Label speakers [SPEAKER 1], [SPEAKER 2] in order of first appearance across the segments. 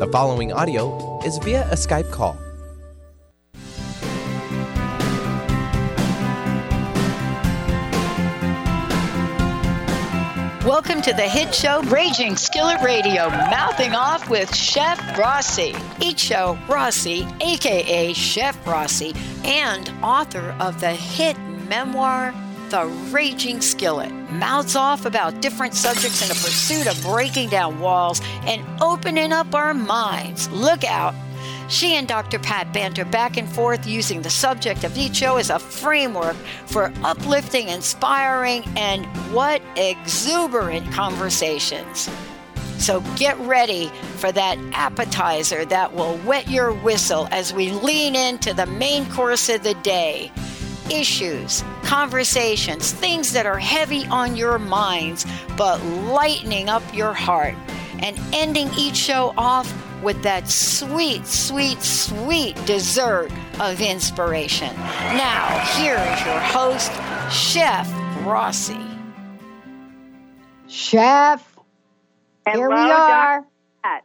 [SPEAKER 1] The following audio is via a Skype call.
[SPEAKER 2] Welcome to the hit show Raging Skillet Radio, mouthing off with Chef Rossi. Each show, Rossi, aka Chef Rossi, and author of the hit memoir, The Raging Skillet, mouths off about different subjects in a pursuit of breaking down walls and opening up our minds. Look out! She and Dr. Pat banter back and forth using the subject of each show as a framework for uplifting, inspiring, and what exuberant conversations. So get ready for that appetizer that will wet your whistle as we lean into the main course of the day. Issues, conversations, things that are heavy on your minds, but lightening up your heart. And ending each show off with that sweet, sweet, sweet dessert of inspiration. Now, here is your host, Chef Rossi.
[SPEAKER 3] Chef, here we are.
[SPEAKER 4] Pat.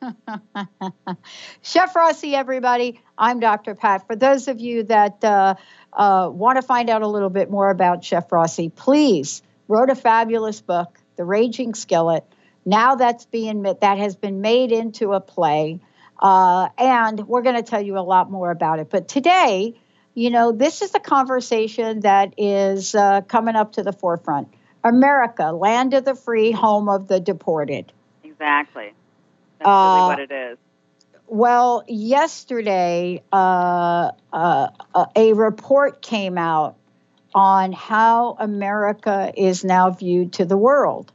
[SPEAKER 3] Chef Rossi, everybody. I'm Dr. Pat. For those of you that uh, uh, want to find out a little bit more about Chef Rossi, please wrote a fabulous book, The Raging Skillet. Now that's being that has been made into a play, uh, and we're going to tell you a lot more about it. But today, you know, this is a conversation that is uh, coming up to the forefront. America, land of the free, home of the deported.
[SPEAKER 4] Exactly. That's
[SPEAKER 3] Uh,
[SPEAKER 4] really what it is.
[SPEAKER 3] Well, yesterday, uh, uh, a report came out on how America is now viewed to the world.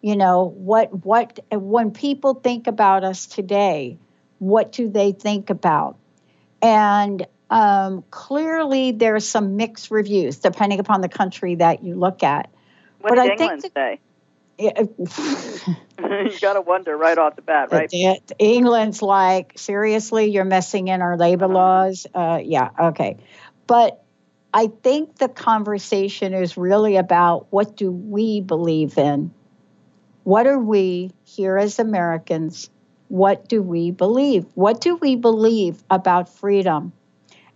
[SPEAKER 3] You know, what, what, when people think about us today, what do they think about? And um, clearly, there's some mixed reviews depending upon the country that you look at.
[SPEAKER 4] What
[SPEAKER 3] but
[SPEAKER 4] did
[SPEAKER 3] I think
[SPEAKER 4] England say? You got to wonder right off the bat, right?
[SPEAKER 3] It- England's like, seriously, you're messing in our labor
[SPEAKER 4] Uh-huh.
[SPEAKER 3] laws? Uh, yeah, okay. But I think the conversation is really about what do we believe in? What are we here as Americans? What do we believe? What do we believe about freedom?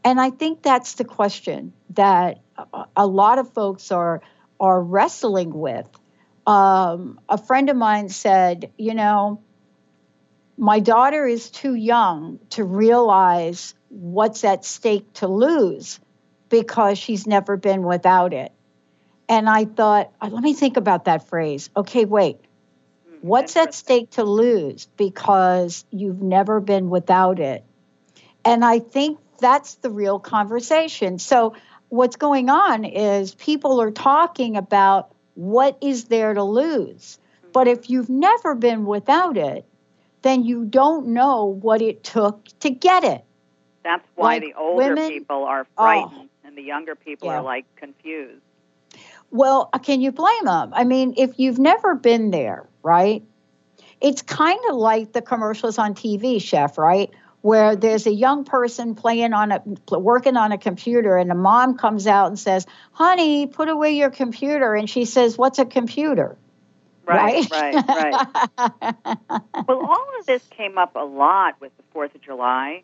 [SPEAKER 3] And I think that's the question that a- a lot of folks are are wrestling with. Um, a friend of mine said, you know, my daughter is too young to realize what's at stake to lose because she's never been without it. And I thought, uh, let me think about that phrase. Okay, wait.
[SPEAKER 4] Hmm,
[SPEAKER 3] What's at stake to lose because you've never been without it? And I think that's the real conversation. So, what's going on is people are talking about what is there to lose. But if you've never been without it, then you don't know what it took to get it.
[SPEAKER 4] That's why
[SPEAKER 3] like
[SPEAKER 4] the older
[SPEAKER 3] women-
[SPEAKER 4] people are
[SPEAKER 3] Oh.
[SPEAKER 4] frightened and the younger people
[SPEAKER 3] Yeah.
[SPEAKER 4] are like confused.
[SPEAKER 3] Well, uh, can you blame them? I mean, if you've never been there, right? It's kind of like the commercials on TV, chef, right? Where there's a young person playing on a working on a computer and a mom comes out and says, "Honey, put away your computer." And she says, "What's a computer?"
[SPEAKER 4] Right, right, right. well, all of this came up a lot with the 4th of July.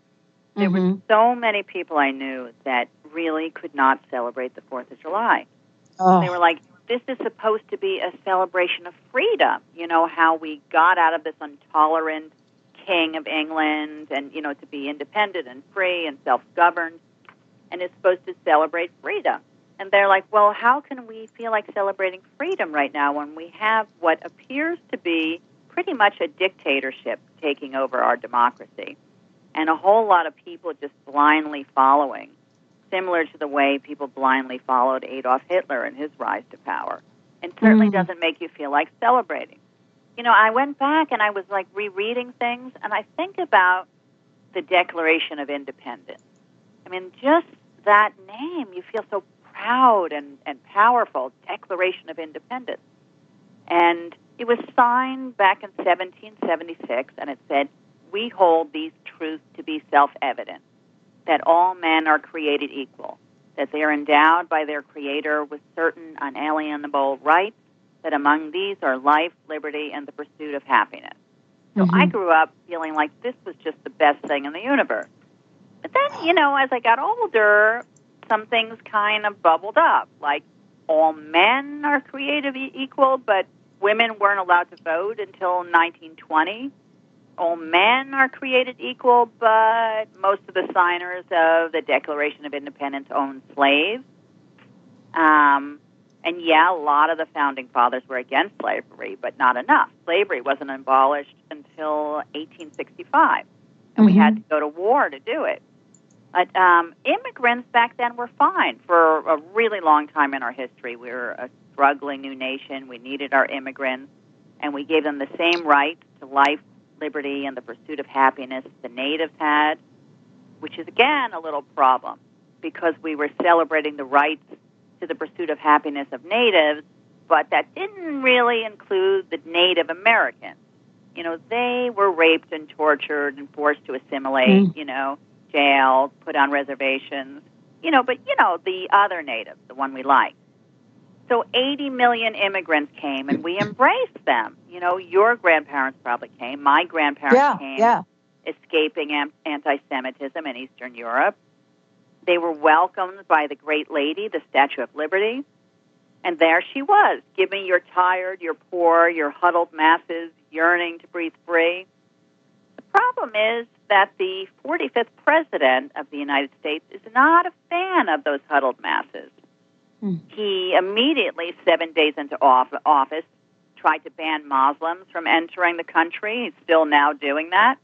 [SPEAKER 4] There were
[SPEAKER 3] Mhm.
[SPEAKER 4] so many people I knew that really could not celebrate the 4th of July.
[SPEAKER 3] Oh,
[SPEAKER 4] They were like, this is supposed to be a celebration of freedom. You know, how we got out of this intolerant king of England and, you know, to be independent and free and self governed. And is supposed to celebrate freedom. And they're like, well, how can we feel like celebrating freedom right now when we have what appears to be pretty much a dictatorship taking over our democracy? And a whole lot of people just blindly following similar to the way people blindly followed Adolf Hitler and his rise to power. And certainly
[SPEAKER 3] Mm.
[SPEAKER 4] doesn't make you feel like celebrating. You know, I went back and I was like rereading things, and I think about the Declaration of Independence. I mean, just that name, you feel so proud and, and powerful Declaration of Independence. And it was signed back in 1776, and it said, We hold these truths to be self evident that all men are created equal, that they are endowed by their Creator with certain unalienable rights, that among these are life, liberty, and the pursuit of happiness. So
[SPEAKER 3] Mhm.
[SPEAKER 4] I grew up feeling like this was just the best thing in the universe. But then, you know, as I got older, some things kind of bubbled up, like all men are created e- equal, but women weren't allowed to vote until 1920. All men are created equal, but most of the signers of the Declaration of Independence owned slaves. Um, and yeah, a lot of the founding fathers were against slavery, but not enough. Slavery wasn't abolished until 1865, and we
[SPEAKER 3] Mhm.
[SPEAKER 4] had to go to war to do it. But um, immigrants back then were fine for a really long time in our history. We were a struggling new nation. We needed our immigrants, and we gave them the same rights to life, liberty, and the pursuit of happiness the natives had, which is again a little problem because we were celebrating the rights to the pursuit of happiness of natives, but that didn't really include the Native Americans. You know, they were raped and tortured and forced to assimilate,
[SPEAKER 3] Mm.
[SPEAKER 4] you know, jailed, put on reservations, you know, but, you know, the other natives, the one we like. So 80 million immigrants came and we embraced them. You know, your grandparents probably came. My grandparents
[SPEAKER 3] Yeah,
[SPEAKER 4] came
[SPEAKER 3] yeah.
[SPEAKER 4] escaping anti Semitism in Eastern Europe. They were welcomed by the Great Lady, the Statue of Liberty. And there she was. giving your tired, your poor, your huddled masses yearning to breathe free. The problem is that the 45th President of the United States is not a fan of those huddled masses.
[SPEAKER 3] Hmm.
[SPEAKER 4] He immediately, seven days into office, tried to ban Muslims from entering the country. He's still now doing that.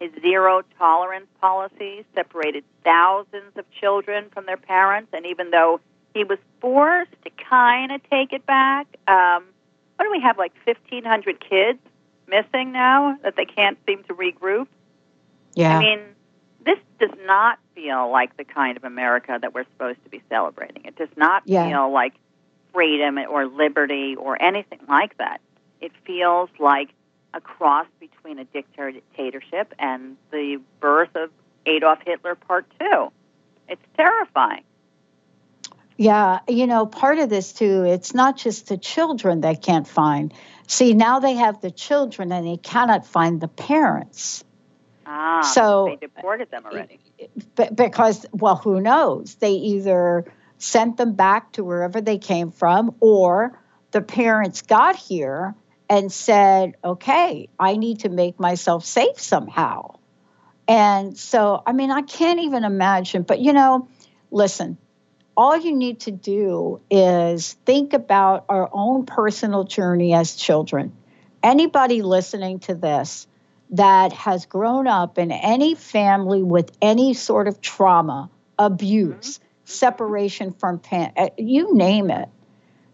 [SPEAKER 4] His zero tolerance policy separated thousands of children from their parents, and even though he was forced to kind of take it back, um, what do we have, like 1,500 kids missing now that they can't seem to regroup?
[SPEAKER 3] Yeah.
[SPEAKER 4] I mean, this does not feel like the kind of America that we're supposed to be celebrating. It does not
[SPEAKER 3] Yeah.
[SPEAKER 4] feel like freedom or liberty or anything like that. It feels like a cross between a dictatorship and the birth of Adolf Hitler Part Two. It's terrifying.
[SPEAKER 3] Yeah, you know, part of this too, it's not just the children they can't find. See, now they have the children and they cannot find the parents.
[SPEAKER 4] Ah,
[SPEAKER 3] So-
[SPEAKER 4] they deported them already.
[SPEAKER 3] Because, well, who knows? They either sent them back to wherever they came from or the parents got here and said, okay, I need to make myself safe somehow. And so, I mean, I can't even imagine, but you know, listen, all you need to do is think about our own personal journey as children. Anybody listening to this that has grown up in any family with any sort of trauma, abuse, mm-hmm. separation from parents, uh, you name it.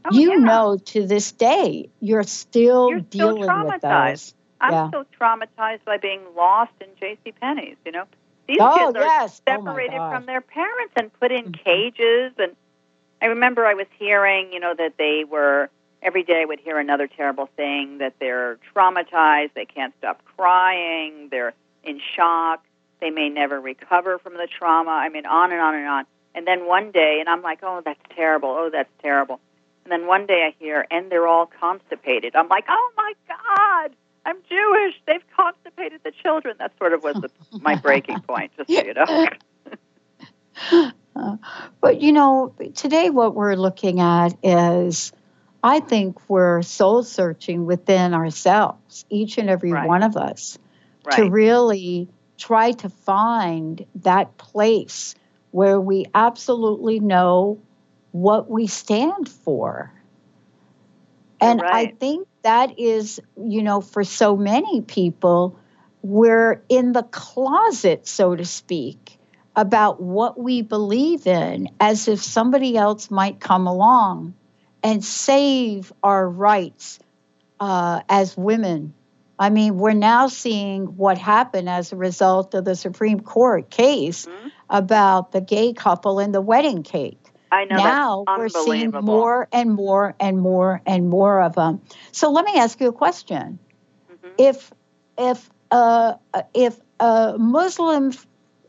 [SPEAKER 4] Oh,
[SPEAKER 3] you
[SPEAKER 4] yeah.
[SPEAKER 3] know to this day you're still
[SPEAKER 4] You're still
[SPEAKER 3] dealing with
[SPEAKER 4] traumatized.
[SPEAKER 3] those.
[SPEAKER 4] I'm
[SPEAKER 3] Yeah.
[SPEAKER 4] still traumatized by being lost in J.C. Penney's. You know, these
[SPEAKER 3] Oh,
[SPEAKER 4] kids are
[SPEAKER 3] yes. Oh,
[SPEAKER 4] separated
[SPEAKER 3] gosh.
[SPEAKER 4] from their parents and put in
[SPEAKER 3] Mhm.
[SPEAKER 4] cages. And I remember I was hearing, you know, that they were every day I would hear another terrible thing that they're traumatized, they can't stop crying, they're in shock, they may never recover from the trauma. I mean, on and on and on. And then one day, and I'm like, oh, that's terrible. Oh, that's terrible. And then one day I hear, and they're all constipated. I'm like, oh my God, I'm Jewish. They've constipated the children. That sort of was the, my breaking point, just so you know.
[SPEAKER 3] Uh, but you know, today what we're looking at is I think we're soul searching within ourselves, each and every
[SPEAKER 4] Right.
[SPEAKER 3] one of us, to really try to find that place where we absolutely know what we stand for. And I think that is, you know, for so many people, we're in the closet, so to speak, about what we believe in, as if somebody else might come along and save our rights uh, as women. I mean, we're now seeing what happened as a result of the Supreme Court case
[SPEAKER 4] Mhm.
[SPEAKER 3] about the gay couple and the wedding cake
[SPEAKER 4] I know
[SPEAKER 3] now we're seeing more and more and more and more of them. So let me ask you a question:
[SPEAKER 4] Mhm.
[SPEAKER 3] If if uh, if a Muslim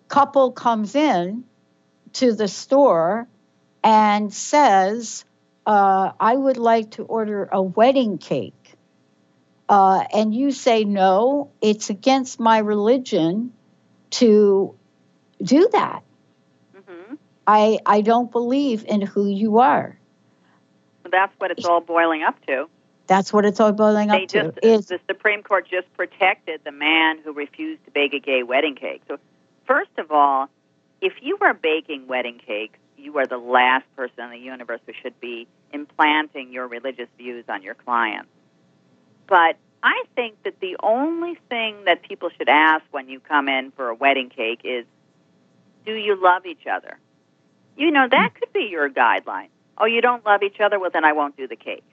[SPEAKER 3] couple comes in to the store and says, uh, "I would like to order a wedding cake," uh, and you say no, it's against my religion to do that. I I don't believe in who you are.
[SPEAKER 4] That's what it's all boiling up to.
[SPEAKER 3] That's what it's all boiling
[SPEAKER 4] they
[SPEAKER 3] up
[SPEAKER 4] just,
[SPEAKER 3] to. Is
[SPEAKER 4] the Supreme Court just protected the man who refused to bake a gay wedding cake. So, first of all, if you are baking wedding cakes, you are the last person in the universe who should be implanting your religious views on your clients. But I think that the only thing that people should ask when you come in for a wedding cake is, do you love each other? You know, that could be your guideline. Oh, you don't love each other? Well, then I won't do the cake.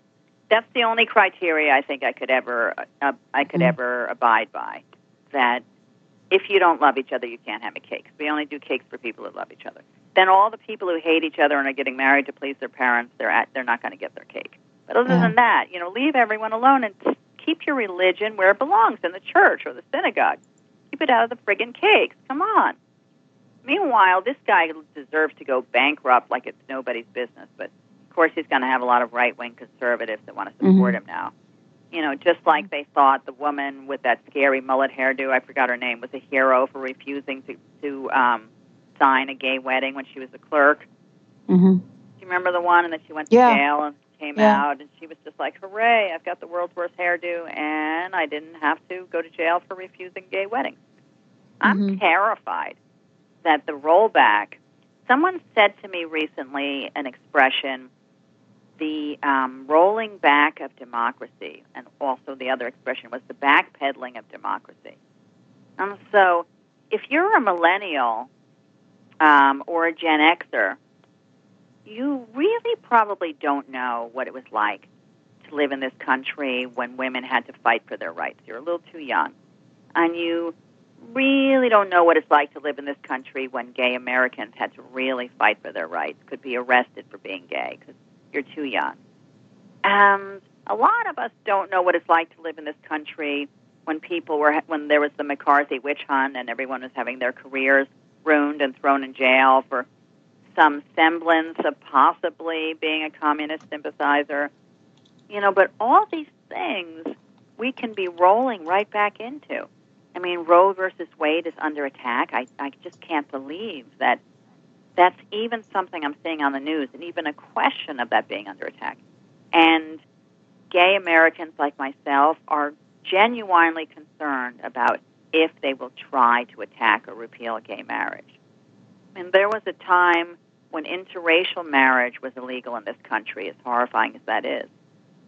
[SPEAKER 4] That's the only criteria I think I could ever uh, I could mm-hmm. ever abide by. That if you don't love each other, you can't have a cake. We only do cakes for people who love each other. Then all the people who hate each other and are getting married to please their parents, they're at, they're not going to get their cake. But other yeah. than that, you know, leave everyone alone and keep your religion where it belongs in the church or the synagogue. Keep it out of the friggin' cakes. Come on. Meanwhile, this guy deserves to go bankrupt like it's nobody's business. But of course, he's going to have a lot of right wing conservatives that want to support mm-hmm. him now. You know, just like they thought the woman with that scary mullet hairdo, I forgot her name, was a hero for refusing to to um, sign a gay wedding when she was a clerk.
[SPEAKER 3] Mm-hmm. Do
[SPEAKER 4] you remember the one? And then she went to
[SPEAKER 3] yeah.
[SPEAKER 4] jail and came yeah. out, and she was just like, "Hooray! I've got the world's worst hairdo, and I didn't have to go to jail for refusing gay weddings." Mm-hmm. I'm terrified that the rollback. Someone said to me recently an expression, the um, rolling back of democracy, and also the other expression was the backpedaling of democracy. And so, if you're a millennial um, or a Gen Xer, you really probably don't know what it was like to live in this country when women had to fight for their rights. You're a little too young. And you really don't know what it's like to live in this country when gay Americans had to really fight for their rights, could be arrested for being gay because you're too young. And a lot of us don't know what it's like to live in this country when people were when there was the McCarthy witch hunt and everyone was having their careers ruined and thrown in jail for some semblance of possibly being a communist sympathizer. You know, but all these things we can be rolling right back into. I mean, Roe versus Wade is under attack. I, I just can't believe that that's even something I'm seeing on the news, and even a question of that being under attack. And gay Americans like myself are genuinely concerned about if they will try to attack or repeal gay marriage. And there was a time when interracial marriage was illegal in this country, as horrifying as that is.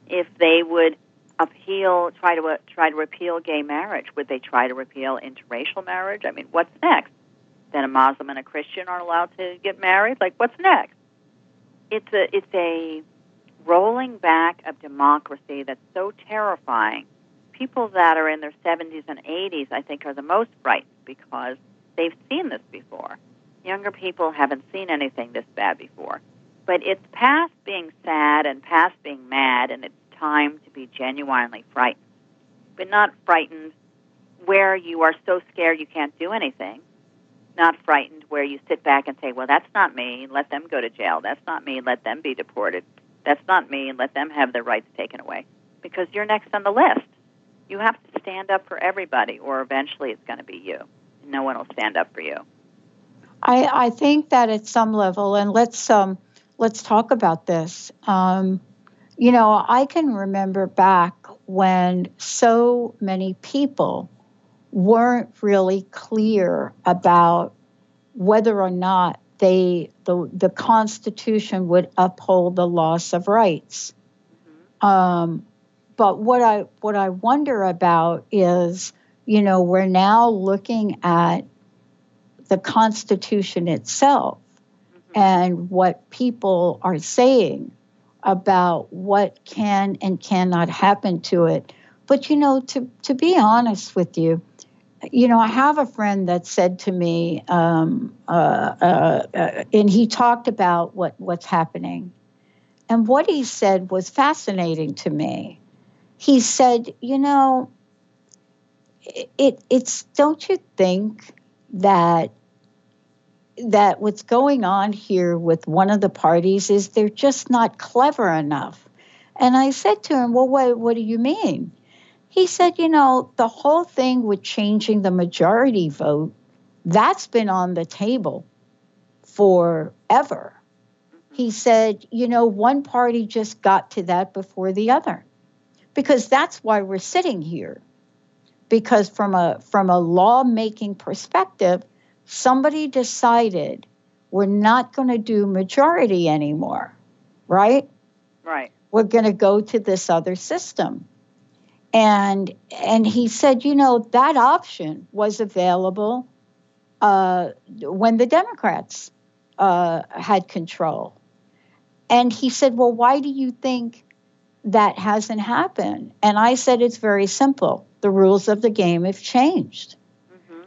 [SPEAKER 4] If they would appeal, try to uh, try to repeal gay marriage, would they try to repeal interracial marriage? I mean, what's next? Then a Muslim and a Christian aren't allowed to get married. Like, what's next? It's a it's a rolling back of democracy that's so terrifying. People that are in their 70s and 80s, I think, are the most frightened because they've seen this before. Younger people haven't seen anything this bad before. But it's past being sad and past being mad, and it's time to be genuinely frightened. But not frightened where you are so scared you can't do anything. Not frightened where you sit back and say, well, that's not me, let them go to jail. That's not me, let them be deported. That's not me, let them have their rights taken away. Because you're next on the list. You have to stand up for everybody, or eventually it's going to be you. No one will stand up for you.
[SPEAKER 3] I, I think that at some level, and let's um, let's talk about this. Um, you know, I can remember back when so many people weren't really clear about whether or not they the the Constitution would uphold the loss of rights. Mm-hmm. Um, but what I what I wonder about is, you know, we're now looking at the Constitution itself mm-hmm. and what people are saying about what can and cannot happen to it. But you know, to to be honest with you, you know, I have a friend that said to me, um, uh, uh, uh, and he talked about what what's happening, and what he said was fascinating to me. He said, you know, it, it it's don't you think that that what's going on here with one of the parties is they're just not clever enough. And I said to him, Well, what, what do you mean? He said, you know, the whole thing with changing the majority vote, that's been on the table forever. He said, you know, one party just got to that before the other. Because that's why we're sitting here. Because from a from a lawmaking perspective, somebody decided we're not going to do majority anymore, right?
[SPEAKER 4] Right.
[SPEAKER 3] We're going to go to this other system. And and he said, you know, that option was available uh, when the Democrats uh, had control. And he said, well, why do you think that hasn't happened? And I said, it's very simple. The rules of the game have changed.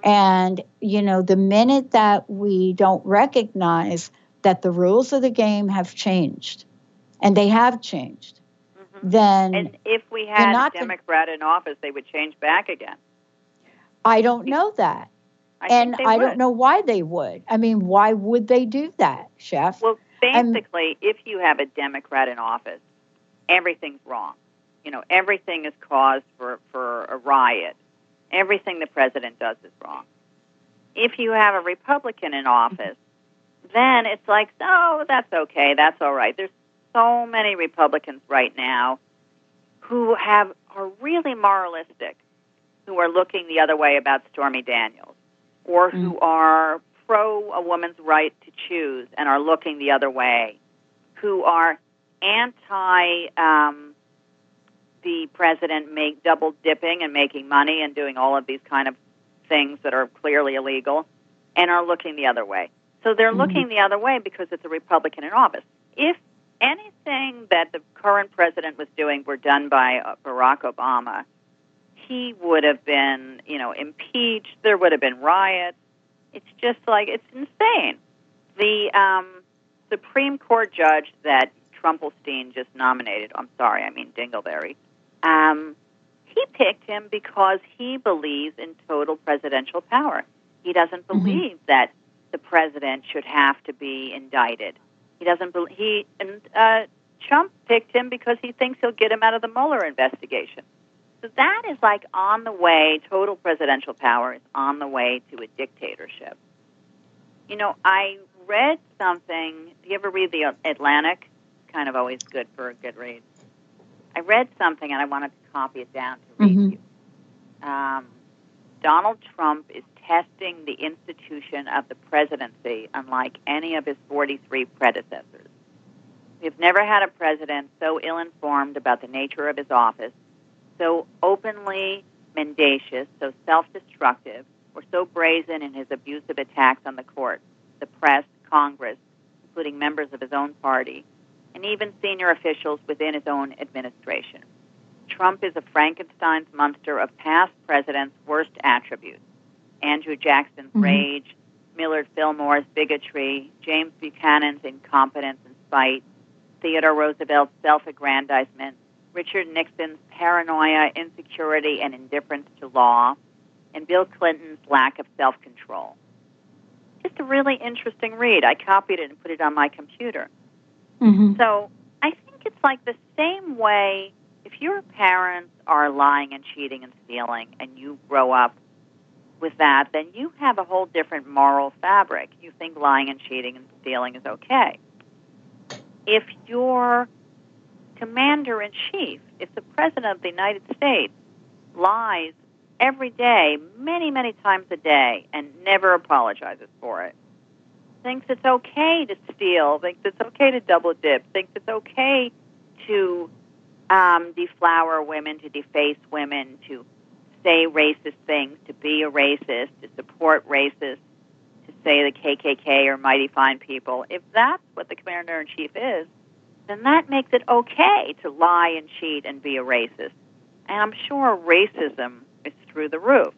[SPEAKER 3] And, you know, the minute that we don't recognize that the rules of the game have changed, and they have changed, mm-hmm. then.
[SPEAKER 4] And if we had not a Democrat in office, they would change back again.
[SPEAKER 3] I don't know that.
[SPEAKER 4] I
[SPEAKER 3] and
[SPEAKER 4] I
[SPEAKER 3] would. don't know why they would. I mean, why would they do that, Chef?
[SPEAKER 4] Well, basically, if you have a Democrat in office, everything's wrong. You know, everything is cause for, for a riot everything the president does is wrong. If you have a Republican in office, then it's like, oh, that's okay, that's all right. There's so many Republicans right now who have are really moralistic, who are looking the other way about Stormy Daniels, or who mm. are pro a woman's right to choose and are looking the other way, who are anti um, the president make double dipping and making money and doing all of these kind of things that are clearly illegal and are looking the other way. So they're mm-hmm. looking the other way because it's a Republican in office. If anything that the current president was doing were done by uh, Barack Obama, he would have been, you know, impeached. There would have been riots. It's just like it's insane. The um, Supreme Court judge that Trumpelstein just nominated. I'm sorry, I mean Dingleberry. Um, he picked him because he believes in total presidential power. He doesn't mm-hmm. believe mm-hmm. that the president should have to be indicted. He doesn't believe he and uh, Trump picked him because he thinks he'll get him out of the Mueller investigation. So that is like on the way. Total presidential power is on the way to a dictatorship. You know, I read something. Do you ever read the Atlantic? Kind of always good for a good read. I read something and I wanted to copy it down to read mm-hmm. you. Um, Donald Trump is testing the institution of the presidency unlike any of his 43 predecessors. We've never had a president so ill informed about the nature of his office, so openly mendacious, so self destructive, or so brazen in his abusive attacks on the court, the press, Congress, including members of his own party, and even senior officials within his own administration. Trump is a Frankenstein's monster of past presidents' worst attributes Andrew Jackson's mm-hmm. rage, Millard Fillmore's bigotry, James Buchanan's incompetence and spite, Theodore Roosevelt's self aggrandizement, Richard Nixon's paranoia, insecurity, and indifference to law, and Bill Clinton's lack of self control. Just a really interesting read. I copied it and put it on my computer. Mm-hmm. So I think it's like the same way if your parents are lying and cheating and stealing and you grow up with that, then you have a whole different moral fabric. You think lying and cheating and stealing is okay. If your commander in chief, if the president of the United States lies every day, many, many times a day, and never apologizes for it, thinks it's okay to steal, thinks it's okay to double dip, thinks it's okay to um, deflower women, to deface women, to say racist things, to be a racist, to support racists, to say the KKK are mighty fine people. If that's what the commander in chief is, then that makes it okay to lie and cheat and be a racist. And I'm sure racism is through the roof,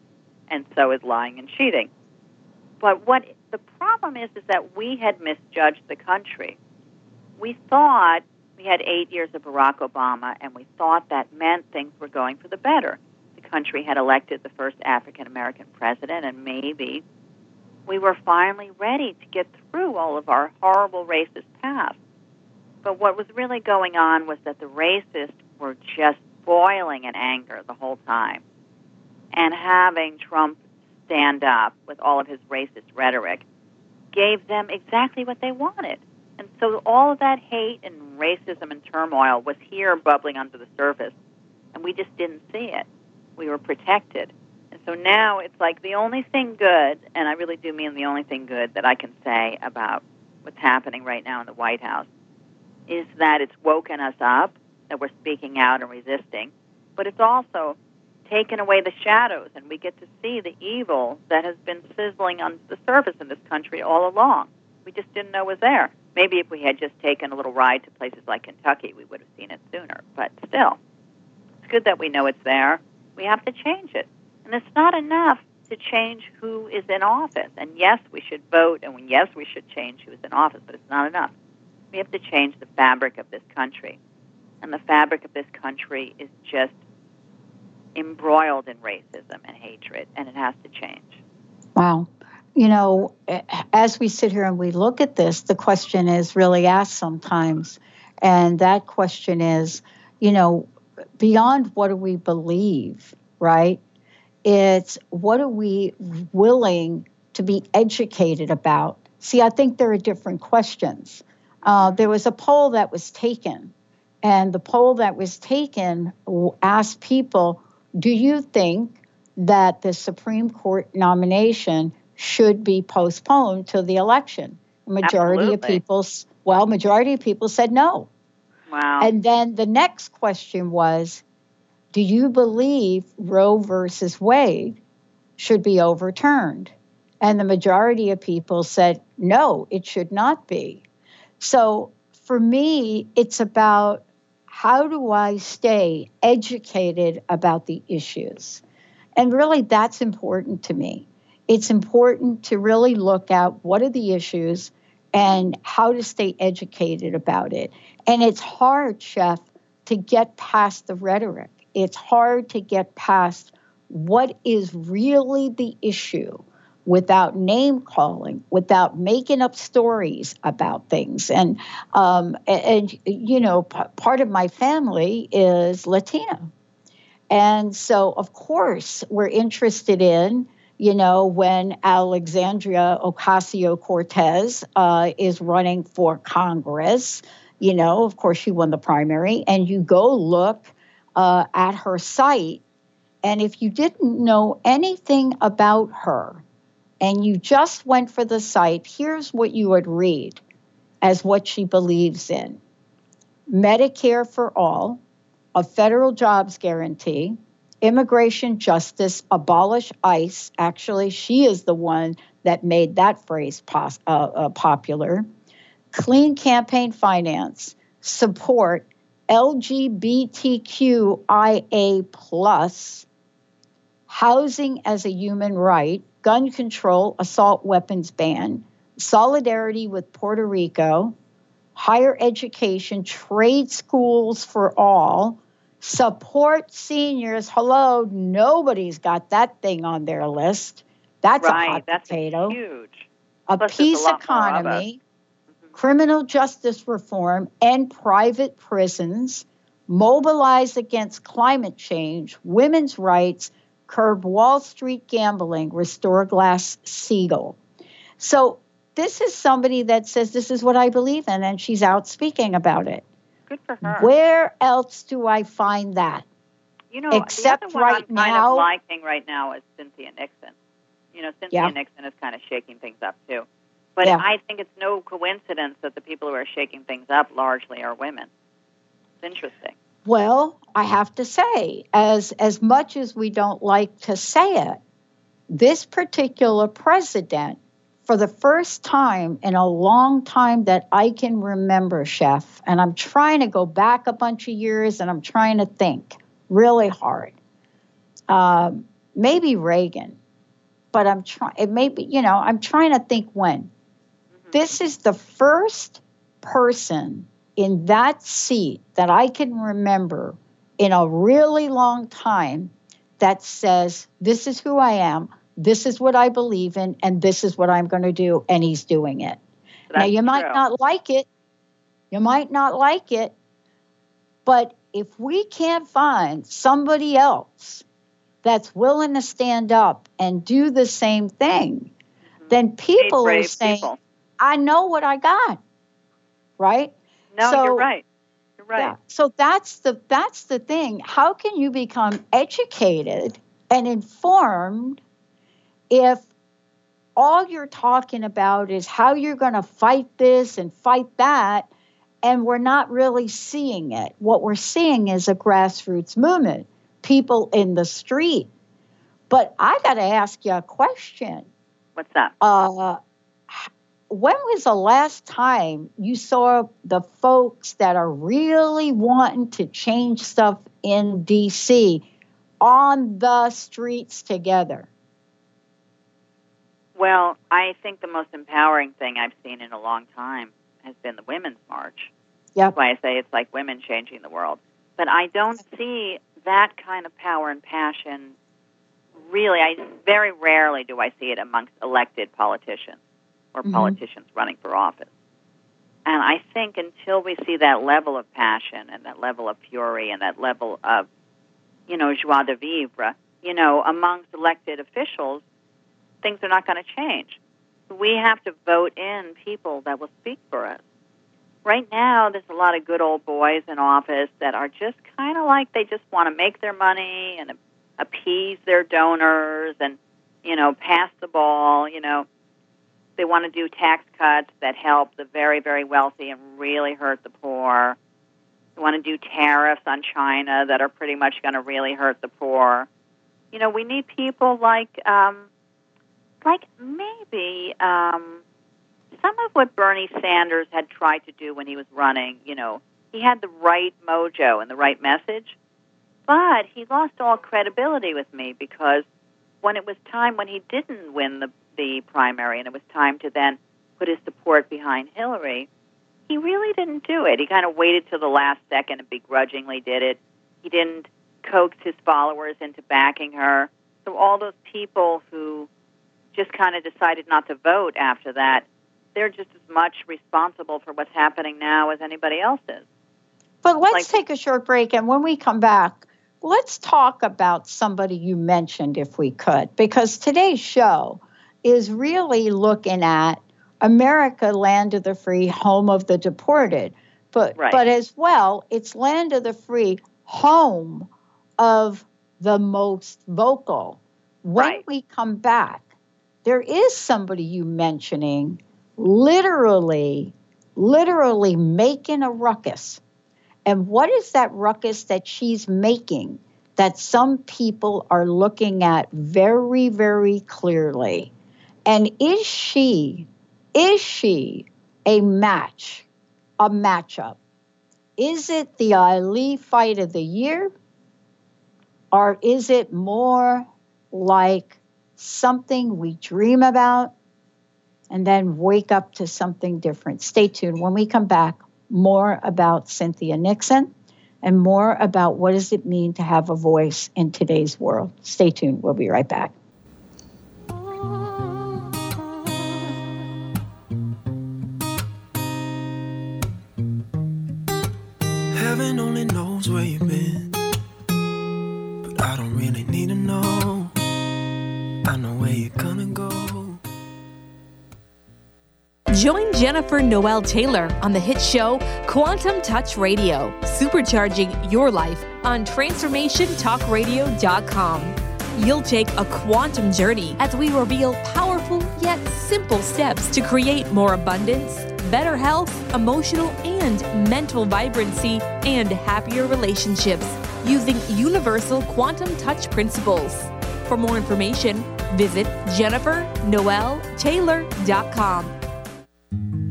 [SPEAKER 4] and so is lying and cheating. But what the problem is, is that we had misjudged the country. We thought we had eight years of Barack Obama, and we thought that meant things were going for the better. The country had elected the first African American president, and maybe we were finally ready to get through all of our horrible racist past. But what was really going on was that the racists were just boiling in anger the whole time. And having Trump stand up with all of his racist rhetoric gave them exactly what they wanted. And so all of that hate and racism and turmoil was here bubbling under the surface, and we just didn't see it. We were protected. And so now it's like the only thing good, and I really do mean the only thing good that I can say about what's happening right now in the White House, is that it's woken us up, that we're speaking out and resisting, but it's also taken away the shadows, and we get to see the evil that has been sizzling on the surface in this country all along. We just didn't know it was there. Maybe if we had just taken a little ride to places like Kentucky, we would have seen it sooner. But still, it's good that we know it's there. We have to change it. And it's not enough to change who is in office. And yes, we should vote, and yes, we should change who is in office, but it's not enough. We have to change the fabric of this country. And the fabric of this country is just embroiled in racism and hatred, and it has to change.
[SPEAKER 3] Wow. You know, as we sit here and we look at this, the question is really asked sometimes. And that question is, you know, beyond what do we believe, right? It's what are we willing to be educated about? See, I think there are different questions. Uh, there was a poll that was taken, and the poll that was taken asked people do you think that the Supreme Court nomination should be postponed till the election? majority
[SPEAKER 4] Absolutely.
[SPEAKER 3] of people, well, majority of people said no.
[SPEAKER 4] Wow.
[SPEAKER 3] And then the next question was, do you believe Roe versus Wade should be overturned? And the majority of people said, no, it should not be. So for me, it's about how do I stay educated about the issues? And really, that's important to me. It's important to really look at what are the issues and how to stay educated about it. And it's hard, Chef, to get past the rhetoric. It's hard to get past what is really the issue without name calling, without making up stories about things. And um, and, and, you know, p- part of my family is Latina, and so of course we're interested in. You know, when Alexandria Ocasio Cortez uh, is running for Congress, you know, of course, she won the primary, and you go look uh, at her site. And if you didn't know anything about her, and you just went for the site, here's what you would read as what she believes in Medicare for all, a federal jobs guarantee, immigration justice, abolish ICE. Actually, she is the one that made that phrase pos- uh, uh, popular. Clean campaign finance, support LGBTQIA housing as a human right, gun control, assault weapons ban, solidarity with Puerto Rico, higher education, trade schools for all, support seniors. Hello, nobody's got that thing on their list. That's
[SPEAKER 4] right,
[SPEAKER 3] a hot
[SPEAKER 4] that's
[SPEAKER 3] potato.
[SPEAKER 4] huge.
[SPEAKER 3] A
[SPEAKER 4] Plus,
[SPEAKER 3] peace
[SPEAKER 4] a lot more of us.
[SPEAKER 3] economy, criminal justice reform, and private prisons, mobilize against climate change, women's rights, curb Wall Street gambling, restore Glass Steagall. So this is somebody that says this is what I believe in, and she's out speaking about it.
[SPEAKER 4] Good for her.
[SPEAKER 3] Where else do I find that?
[SPEAKER 4] You know,
[SPEAKER 3] Except
[SPEAKER 4] the other one
[SPEAKER 3] right
[SPEAKER 4] I'm kind
[SPEAKER 3] now-
[SPEAKER 4] of liking right now is Cynthia Nixon. You know, Cynthia
[SPEAKER 3] Yeah.
[SPEAKER 4] Nixon is kind of shaking things up too. But
[SPEAKER 3] Yeah.
[SPEAKER 4] I think it's no coincidence that the people who are shaking things up largely are women. It's interesting.
[SPEAKER 3] Well, I have to say, as as much as we don't like to say it, this particular president, for the first time in a long time that I can remember, Chef, and I'm trying to go back a bunch of years and I'm trying to think really hard. Um, maybe Reagan, but I'm trying. It may be, you know, I'm trying to think when. This is the first person in that seat that I can remember in a really long time that says, This is who I am, this is what I believe in, and this is what I'm going to do, and he's doing it.
[SPEAKER 4] So
[SPEAKER 3] now,
[SPEAKER 4] that's
[SPEAKER 3] you might not like it, you might not like it, but if we can't find somebody else that's willing to stand up and do the same thing, mm-hmm. then people are saying, people. I know what I got. Right?
[SPEAKER 4] No, so, you're right. You're right. Yeah,
[SPEAKER 3] so that's the that's the thing. How can you become educated and informed if all you're talking about is how you're going to fight this and fight that and we're not really seeing it. What we're seeing is a grassroots movement, people in the street. But I got to ask you a question.
[SPEAKER 4] What's that?
[SPEAKER 3] Uh, when was the last time you saw the folks that are really wanting to change stuff in DC on the streets together?
[SPEAKER 4] Well, I think the most empowering thing I've seen in a long time has been the Women's March.
[SPEAKER 3] Yep.
[SPEAKER 4] That's why I say it's like women changing the world. But I don't see that kind of power and passion. Really, I very rarely do I see it amongst elected politicians or mm-hmm. politicians running for office. And I think until we see that level of passion and that level of fury and that level of, you know, joie de vivre, you know, amongst elected officials, things are not going to change. We have to vote in people that will speak for us. Right now, there's a lot of good old boys in office that are just kind of like they just want to make their money and appease their donors and, you know, pass the ball, you know. They want to do tax cuts that help the very, very wealthy and really hurt the poor. They want to do tariffs on China that are pretty much going to really hurt the poor. You know, we need people like um, like maybe um, some of what Bernie Sanders had tried to do when he was running. You know, he had the right mojo and the right message, but he lost all credibility with me because when it was time when he didn't win the the primary and it was time to then put his support behind Hillary, he really didn't do it. He kind of waited till the last second and begrudgingly did it. He didn't coax his followers into backing her. So all those people who just kind of decided not to vote after that, they're just as much responsible for what's happening now as anybody else is.
[SPEAKER 3] But let's like, take a short break, and when we come back, let's talk about somebody you mentioned, if we could, because today's show is really looking at America, land of the free, home of the deported. But right. but as well, it's land of the free, home of the most vocal. When right. we come back, there is somebody you mentioning literally, literally making a ruckus. And what is that ruckus that she's making that some people are looking at very, very clearly? And is she, is she a match, a matchup? Is it the Ali fight of the year? Or is it more like something we dream about and then wake up to something different. Stay tuned. When we come back, more about Cynthia Nixon and more about what does it mean to have a voice in today's world. Stay tuned. We'll be right back.
[SPEAKER 5] Heaven only knows where you've been, but I don't really need to know. I know where you're gonna go.
[SPEAKER 6] Join Jennifer Noel Taylor on the hit show Quantum Touch Radio, supercharging your life on transformationtalkradio.com. You'll take a quantum journey as we reveal powerful yet simple steps to create more abundance, better health, emotional and mental vibrancy, and happier relationships using universal quantum touch principles. For more information, visit jennifernoeltaylor.com.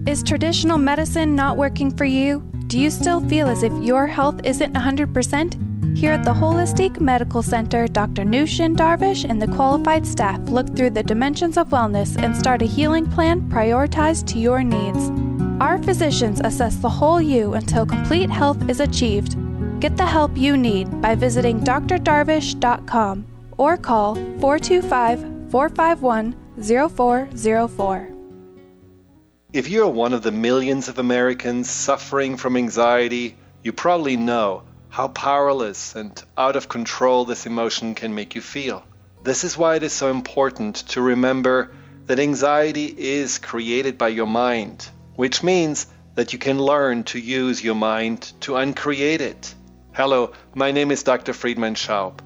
[SPEAKER 7] Is traditional medicine not working for you? Do you still feel as if your health isn't 100%? Here at the Holistic Medical Center, Dr. Nooshin Darvish and the qualified staff look through the dimensions of wellness and start a healing plan prioritized to your needs. Our physicians assess the whole you until complete health is achieved. Get the help you need by visiting drdarvish.com or call 425 451 0404.
[SPEAKER 8] If you're one of the millions of Americans suffering from anxiety, you probably know how powerless and out of control this emotion can make you feel. This is why it is so important to remember that anxiety is created by your mind, which means that you can learn to use your mind to uncreate it. Hello, my name is Dr. Friedemann Schaub.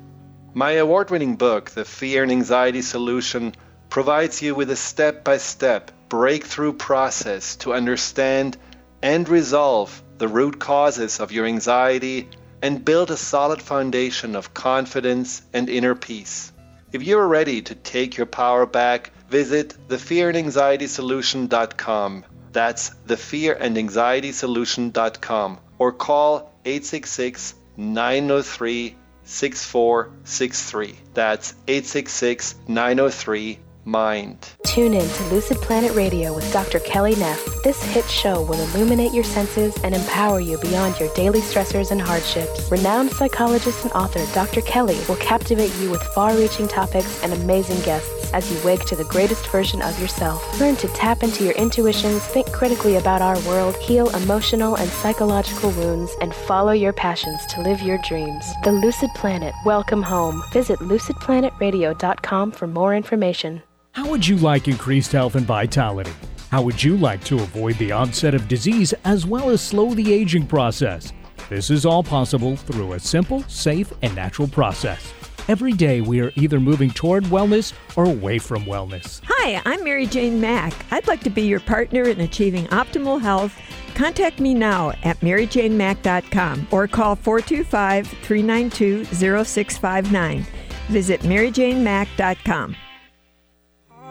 [SPEAKER 8] My award winning book, The Fear and Anxiety Solution, provides you with a step by step breakthrough process to understand and resolve the root causes of your anxiety and build a solid foundation of confidence and inner peace. If you are ready to take your power back, visit thefearandanxietysolution.com. That's thefearandanxietysolution.com or call 866 903 6463. That's 866 903 mind.
[SPEAKER 9] Tune in to Lucid Planet Radio with Dr. Kelly Neff. This hit show will illuminate your senses and empower you beyond your daily stressors and hardships. Renowned psychologist and author Dr. Kelly will captivate you with far reaching topics and amazing guests as you wake to the greatest version of yourself. Learn to tap into your intuitions, think critically about our world, heal emotional and psychological wounds, and follow your passions to live your dreams. The Lucid Planet, welcome home. Visit lucidplanetradio.com for more information.
[SPEAKER 10] How would you like increased health and vitality? How would you like to avoid the onset of disease as well as slow the aging process? This is all possible through a simple, safe, and natural process. Every day, we are either moving toward wellness or away from wellness.
[SPEAKER 11] Hi, I'm Mary Jane Mack. I'd like to be your partner in achieving optimal health. Contact me now at maryjanemack.com or call 425 392 0659. Visit maryjanemack.com.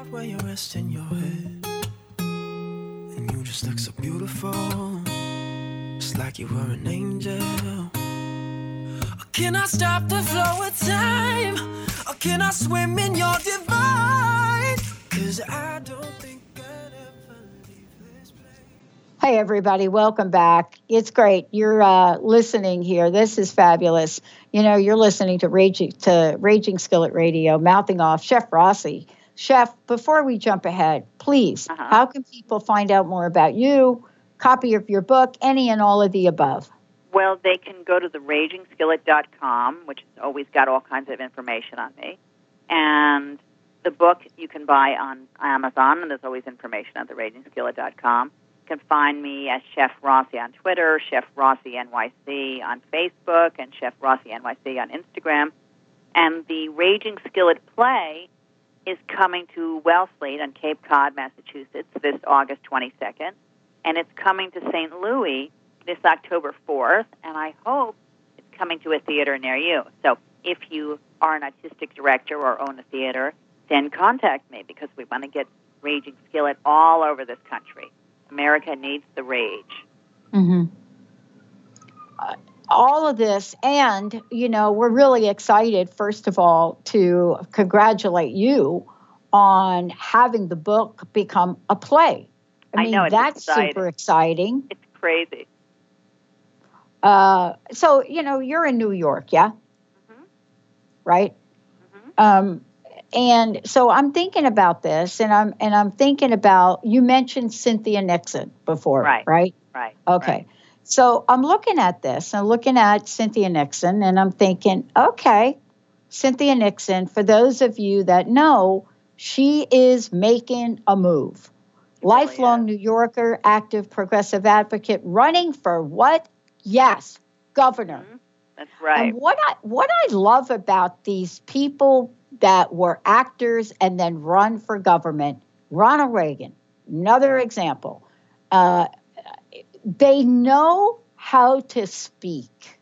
[SPEAKER 5] Where you're resting your head, and you just look so beautiful, just like you were an angel. Can I stop the flow of time? Or can I swim in your divine? Cause I don't think I'd ever leave this place.
[SPEAKER 3] Hey, everybody, welcome back. It's great. You're uh, listening here. This is fabulous. You know, you're listening to Raging, to Raging Skillet Radio, mouthing off Chef Rossi. Chef, before we jump ahead, please,
[SPEAKER 4] Uh-huh.
[SPEAKER 3] how can people find out more about you, copy of your book, any and all of the above?
[SPEAKER 4] Well, they can go to theragingskillet.com, which has always got all kinds of information on me. And the book you can buy on Amazon, and there's always information at theragingskillet.com. You can find me as Chef Rossi on Twitter, Chef Rossi NYC on Facebook, and Chef Rossi NYC on Instagram. And the Raging Skillet play is coming to Wellfleet on Cape Cod, Massachusetts, this August 22nd. And it's coming to St. Louis this October 4th, and I hope it's coming to a theater near you. So if you are an artistic director or own a theater, then contact me because we want to get Raging Skillet all over this country. America needs the rage.
[SPEAKER 3] Mm-hmm. Uh, all of this, and you know, we're really excited. First of all, to congratulate you on having the book become a play. I,
[SPEAKER 4] I
[SPEAKER 3] mean,
[SPEAKER 4] know,
[SPEAKER 3] that's
[SPEAKER 4] exciting.
[SPEAKER 3] super exciting.
[SPEAKER 4] It's crazy.
[SPEAKER 3] Uh, so you know, you're in New York, yeah,
[SPEAKER 4] Mhm.
[SPEAKER 3] right?
[SPEAKER 4] Mhm.
[SPEAKER 3] Um, and so I'm thinking about this, and I'm and I'm thinking about you mentioned Cynthia Nixon before,
[SPEAKER 4] Right.
[SPEAKER 3] Right.
[SPEAKER 4] Right.
[SPEAKER 3] Okay.
[SPEAKER 4] right.
[SPEAKER 3] So I'm looking at this, I'm looking at Cynthia Nixon, and I'm thinking, okay, Cynthia Nixon, for those of you that know, she is making a move. Lifelong
[SPEAKER 4] is.
[SPEAKER 3] New Yorker, active progressive advocate, running for what? Yes, governor.
[SPEAKER 4] Mhm. That's right.
[SPEAKER 3] And what I what I love about these people that were actors and then run for government, Ronald Reagan, another example. Uh, they know how to speak.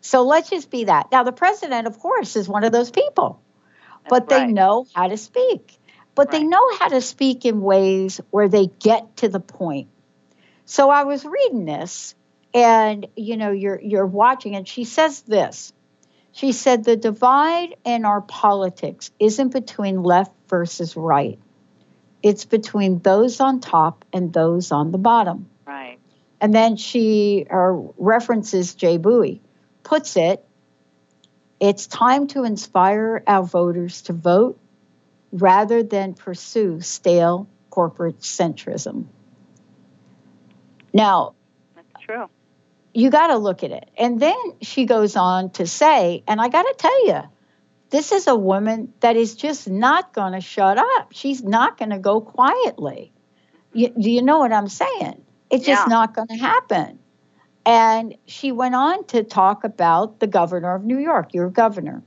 [SPEAKER 3] So let's just be that. Now, the president, of course, is one of those people,
[SPEAKER 4] That's
[SPEAKER 3] but they
[SPEAKER 4] right.
[SPEAKER 3] know how to speak. But they know how to speak in ways where they get to the point. So I was reading this, and you know, you're you're watching, and she says this. She said the divide in our politics isn't between left versus right. It's between those on top and those on the bottom.
[SPEAKER 4] Right.
[SPEAKER 3] And then she uh, references Jay Bowie, puts it, it's time to inspire our voters to vote rather than pursue stale corporate centrism. Now,
[SPEAKER 4] That's true.
[SPEAKER 3] You got to look at it. And then she goes on to say, and I got to tell you, this is a woman that is just not going to shut up. She's not going to go quietly. You, do you know what I'm saying? It's just
[SPEAKER 4] Yeah.
[SPEAKER 3] not going to happen. And she went on to talk about the governor of New York, your governor.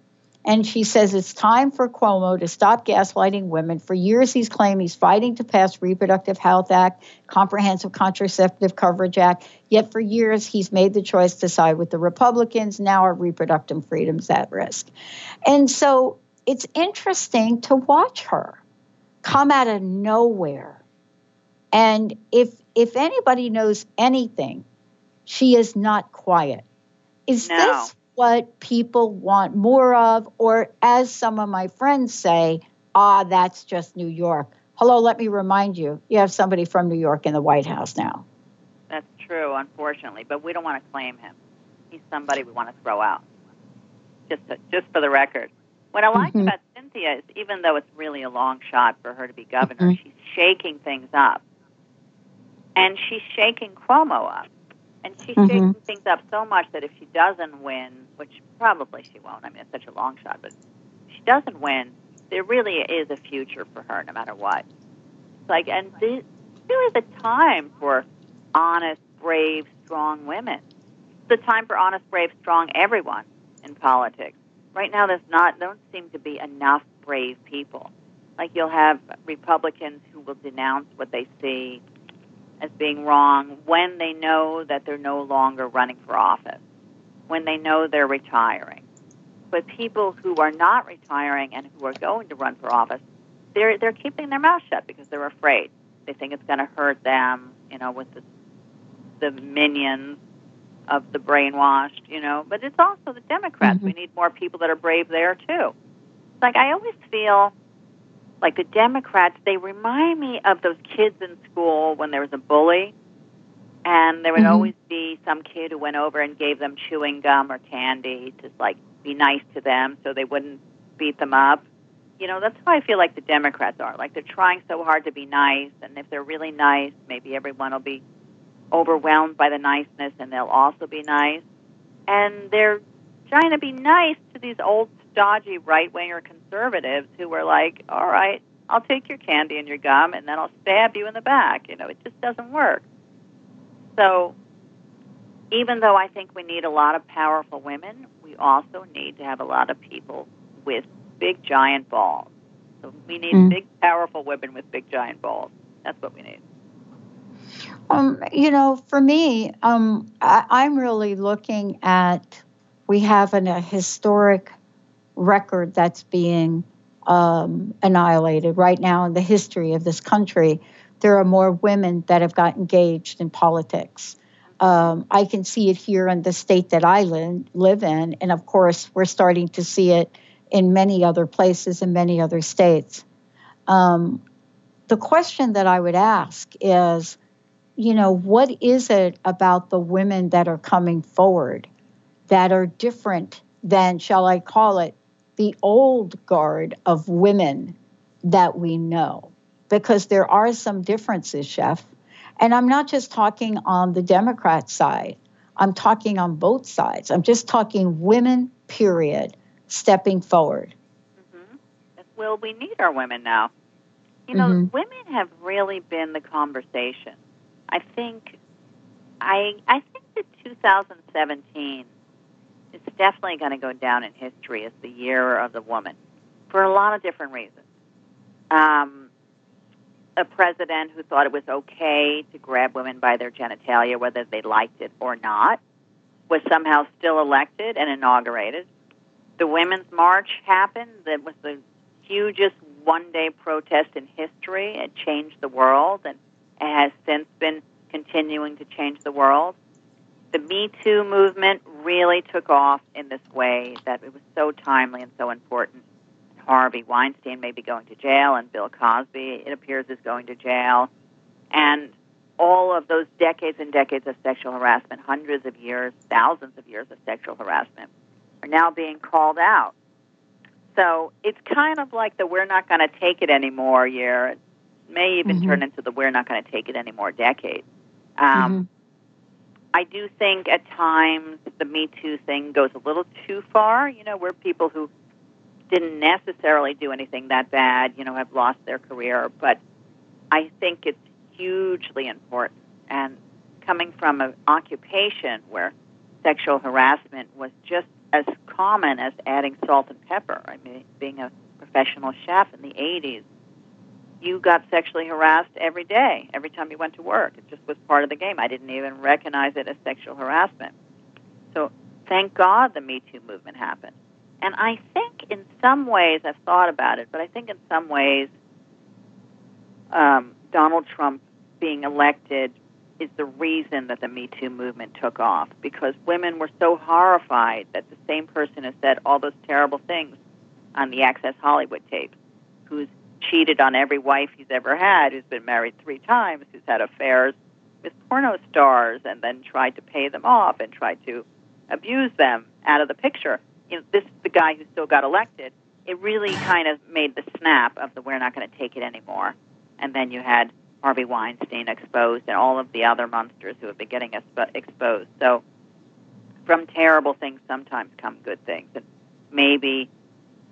[SPEAKER 3] And she says it's time for Cuomo to stop gaslighting women. For years, he's claimed he's fighting to pass Reproductive Health Act, Comprehensive Contraceptive Coverage Act. Yet for years, he's made the choice to side with the Republicans. Now our reproductive freedom's at risk. And so it's interesting to watch her come out of nowhere. And if if anybody knows anything, she is not quiet. Is
[SPEAKER 4] No.
[SPEAKER 3] this what people want more of? Or as some of my friends say, ah, that's just New York. Hello, let me remind you, you have somebody from New York in the White House now.
[SPEAKER 4] That's true, unfortunately, but we don't want to claim him. He's somebody we want to throw out. Just to, just for the record. What I like
[SPEAKER 3] Mhm.
[SPEAKER 4] about Cynthia is even though it's really a long shot for her to be governor, she's shaking things up. And she's shaking Cuomo up. And she's
[SPEAKER 3] Mhm.
[SPEAKER 4] shaking things up so much that if she doesn't win, which probably she won't, I mean, it's such a long shot, but if she doesn't win, there really is a future for her no matter what. It's like, and this really the time for honest, brave, strong women. It's the time for honest, brave, strong everyone in politics. Right now, there's not, don't seem to be enough brave people. Like you'll have Republicans who will denounce what they see as being wrong when they know that they're no longer running for office, when they know they're retiring. But people who are not retiring and who are going to run for office, they're they're keeping their mouth shut because they're afraid. They think it's going to hurt them, you know, with the the minions of the brainwashed, you know. But it's also the Democrats. Mm-hmm. We need more people that are brave there too. It's like I always feel like the Democrats, they remind me of those kids in school when there was a bully, and there would
[SPEAKER 3] Mhm.
[SPEAKER 4] always be some kid who went over and gave them chewing gum or candy to like be nice to them so they wouldn't beat them up. You know, that's how I feel like the Democrats are. Like they're trying so hard to be nice, and if they're really nice, maybe everyone will be overwhelmed by the niceness and they'll also be nice. And they're trying to be nice to these old, stodgy right winger conservatives who were like, all right, I'll take your candy and your gum and then I'll stab you in the back. You know, it just doesn't work. So, even though I think we need a lot of powerful women, we also need to have a lot of people with big, giant balls. So, we need
[SPEAKER 3] Mm.
[SPEAKER 4] big, powerful women with big, giant balls. That's what we need.
[SPEAKER 3] Um, you know, for me, um, I, I'm really looking at we have an, a historic record that's being um, annihilated right now in the history of this country. There are more women that have got engaged in politics. Um, I can see it here in the state that I live, live in, and of course, we're starting to see it in many other places in many other states. Um, the question that I would ask is, you know, what is it about the women that are coming forward that are different than, shall I call it, the old guard of women that we know? Because there are some differences, Chef. And I'm not just talking on the Democrat side, I'm talking on both sides. I'm just talking women, period, stepping forward.
[SPEAKER 4] Well, we need our women now. You know,
[SPEAKER 3] Mhm.
[SPEAKER 4] women have really been the conversation. I think, I I think that 2017 is definitely going to go down in history as the year of the woman, for a lot of different reasons. Um, a president who thought it was okay to grab women by their genitalia, whether they liked it or not, was somehow still elected and inaugurated. The Women's March happened. That was the hugest one day protest in history. It changed the world and it has since been continuing to change the world. The Me Too movement really took off in this way that it was so timely and so important. Harvey Weinstein may be going to jail, and Bill Cosby, it appears, is going to jail. And all of those decades and decades of sexual harassment, hundreds of years, thousands of years of sexual harassment, are now being called out. So it's kind of like the we're not going to take it anymore year. It may even
[SPEAKER 3] Mhm.
[SPEAKER 4] turn into the we're not going to take it anymore decade. Um, I do think at times the Me Too thing goes a little too far. You know, where people who didn't necessarily do anything that bad, you know, have lost their career. But I think it's hugely important. And coming from an occupation where sexual harassment was just as common as adding salt and pepper. I mean, being a professional chef in the 80s, you got sexually harassed every day, every time you went to work. It just was part of the game. I didn't even recognize it as sexual harassment. So thank God the Me Too movement happened. And I think in some ways, I've thought about it, but I think in some ways, um, Donald Trump being elected is the reason that the Me Too movement took off because women were so horrified that the same person who said all those terrible things on the Access Hollywood tapes, who's cheated on every wife he's ever had, who's been married three times, who's had affairs with porno stars, and then tried to pay them off and tried to abuse them out of the picture. You know, this is the guy who still got elected. It really kind of made the snap of the we're not going to take it anymore. And then you had Harvey Weinstein exposed and all of the other monsters who have been getting expo- exposed. So from terrible things sometimes come good things. And maybe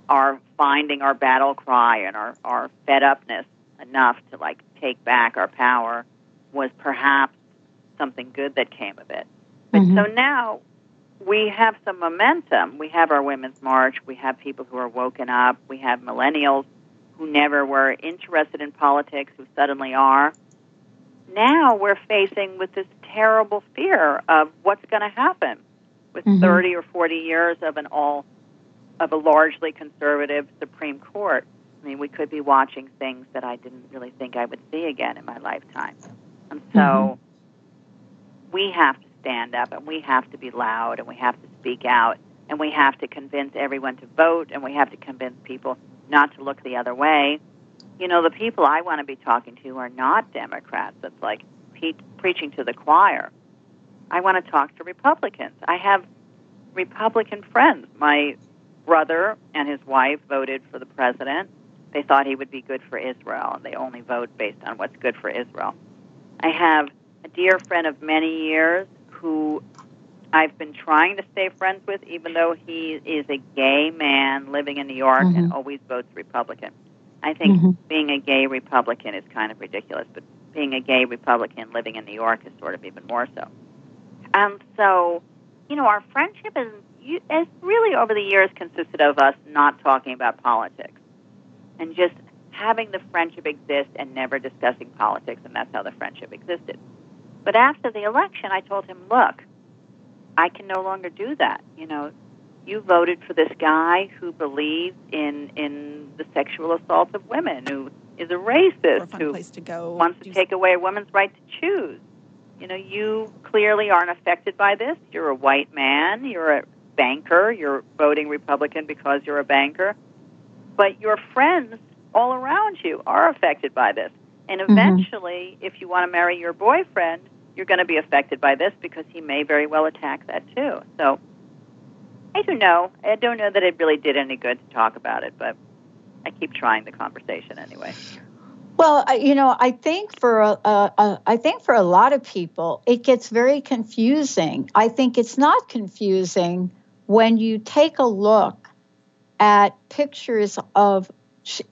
[SPEAKER 4] our finding our battle cry and our, our fed upness enough to like take back our power was perhaps something good that came of it. But
[SPEAKER 3] Mm-hmm.
[SPEAKER 4] so now we have some momentum. We have our Women's March. We have people who are woken up. We have millennials who never were interested in politics who suddenly are. Now we're facing with this terrible fear of what's going to happen with
[SPEAKER 3] Mhm.
[SPEAKER 4] 30 or 40 years of an all of a largely conservative Supreme Court. I mean, we could be watching things that I didn't really think I would see again in my lifetime. And so mm-hmm. we have to stand up and we have to be loud and we have to speak out and we have to convince everyone to vote and we have to convince people not to look the other way. You know, the people I want to be talking to are not Democrats. It's like pe- preaching to the choir. I want to talk to Republicans. I have Republican friends. My brother and his wife voted for the president. They thought he would be good for Israel, and they only vote based on what's good for Israel. I have a dear friend of many years who I've been trying to stay friends with, even though he is a gay man living in New York and
[SPEAKER 3] Mhm.
[SPEAKER 4] always votes Republican. I think
[SPEAKER 3] Mhm.
[SPEAKER 4] being a gay Republican is kind of ridiculous, but being a gay Republican living in New York is sort of even more so. And so, you know, our friendship is you- has really over the years consisted of us not talking about politics and just having the friendship exist and never discussing politics, and that's how the friendship existed. But after the election, I told him, look, I can no longer do that. You know, you voted for this guy who believes in in the sexual assault of women, who is a racist,
[SPEAKER 12] fun
[SPEAKER 4] who
[SPEAKER 12] place to go.
[SPEAKER 4] wants to take away a woman's right to choose. You know, you clearly aren't affected by this. You're a white man. You're a banker. You're voting Republican because you're a banker. But your friends all around you are affected by this. And
[SPEAKER 3] Mhm.
[SPEAKER 4] eventually, if you want to marry your boyfriend, you're going to be affected by this because he may very well attack that too. So I don't know. I don't know that it really did any good to talk about it, but I keep trying the conversation anyway.
[SPEAKER 3] Well, you know, I think for a, a, a, I think for a lot of people, it gets very confusing. I think it's not confusing when you take a look at pictures of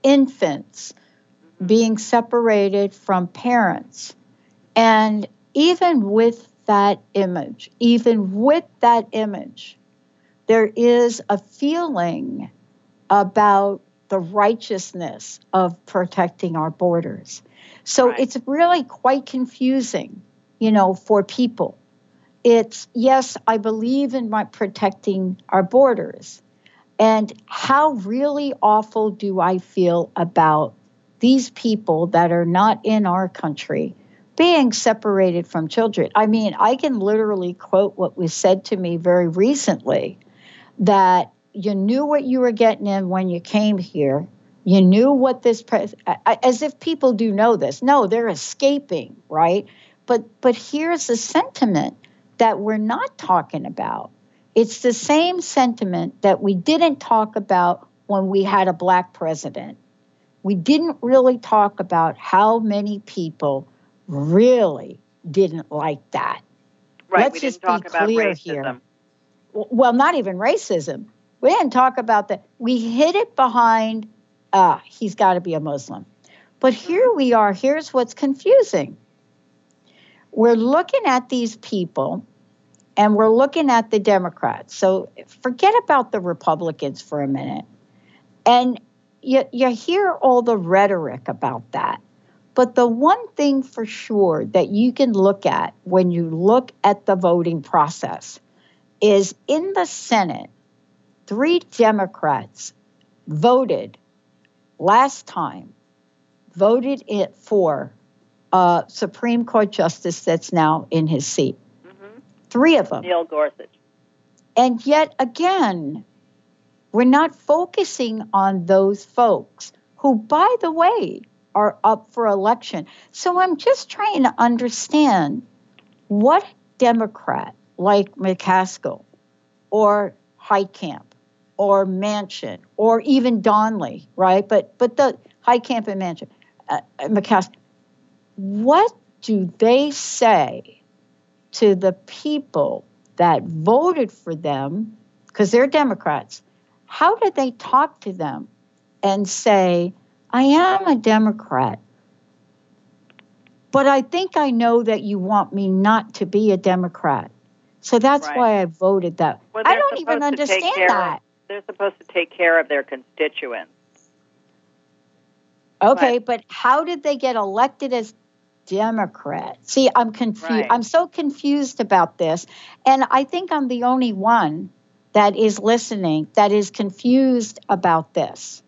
[SPEAKER 3] infants mm-hmm. being separated from parents, and even with that image, even with that image, there is a feeling about the righteousness of protecting our borders. So it's really quite confusing, you know, for people. It's yes, I believe in my protecting our borders. And how really awful do I feel about these people that are not in our country being separated from children? I mean, I can literally quote what was said to me very recently that you knew what you were getting in when you came here. You knew what this pres- as if people do know this. No, they're escaping, right? But but here's the sentiment that we're not talking about. It's the same sentiment that we didn't talk about when we had a black president. We didn't really talk about how many people really didn't like that.
[SPEAKER 4] Right.
[SPEAKER 3] Let's
[SPEAKER 4] we
[SPEAKER 3] just be
[SPEAKER 4] about
[SPEAKER 3] clear
[SPEAKER 4] racism.
[SPEAKER 3] here. Well, not even racism. We didn't talk about that. We hid it behind, uh, he's got to be a Muslim. But here we are. Here's what's confusing. We're looking at these people and we're looking at the Democrats. So forget about the Republicans for a minute. And you, you hear all the rhetoric about that. But the one thing for sure that you can look at when you look at the voting process is in the Senate, three Democrats voted last time, voted it for a Supreme Court justice that's now in his seat. Three of them.
[SPEAKER 4] Neil Gorsuch.
[SPEAKER 3] And yet again, we're not focusing on those folks who, by the way, are up for election. So I'm just trying to understand what Democrat like McCaskill or Heitkamp or Manchin or even Donnelly, right? But but the Heitkamp and Manchin, uh, uh, McCaskill, what do they say to the people that voted for them because they're Democrats? How do they talk to them and say, I am a Democrat, but I think I know that you want me not to be a Democrat. So that's
[SPEAKER 4] Right.
[SPEAKER 3] why I voted that.
[SPEAKER 4] Well,
[SPEAKER 3] I don't even
[SPEAKER 4] supposed to take
[SPEAKER 3] understand that.
[SPEAKER 4] Of, they're supposed to take care of their constituents.
[SPEAKER 3] Okay, but how did they get elected as Democrats? See, I'm confused.
[SPEAKER 4] Right.
[SPEAKER 3] I'm so confused about this. And I think I'm the only one that is listening that is confused about this.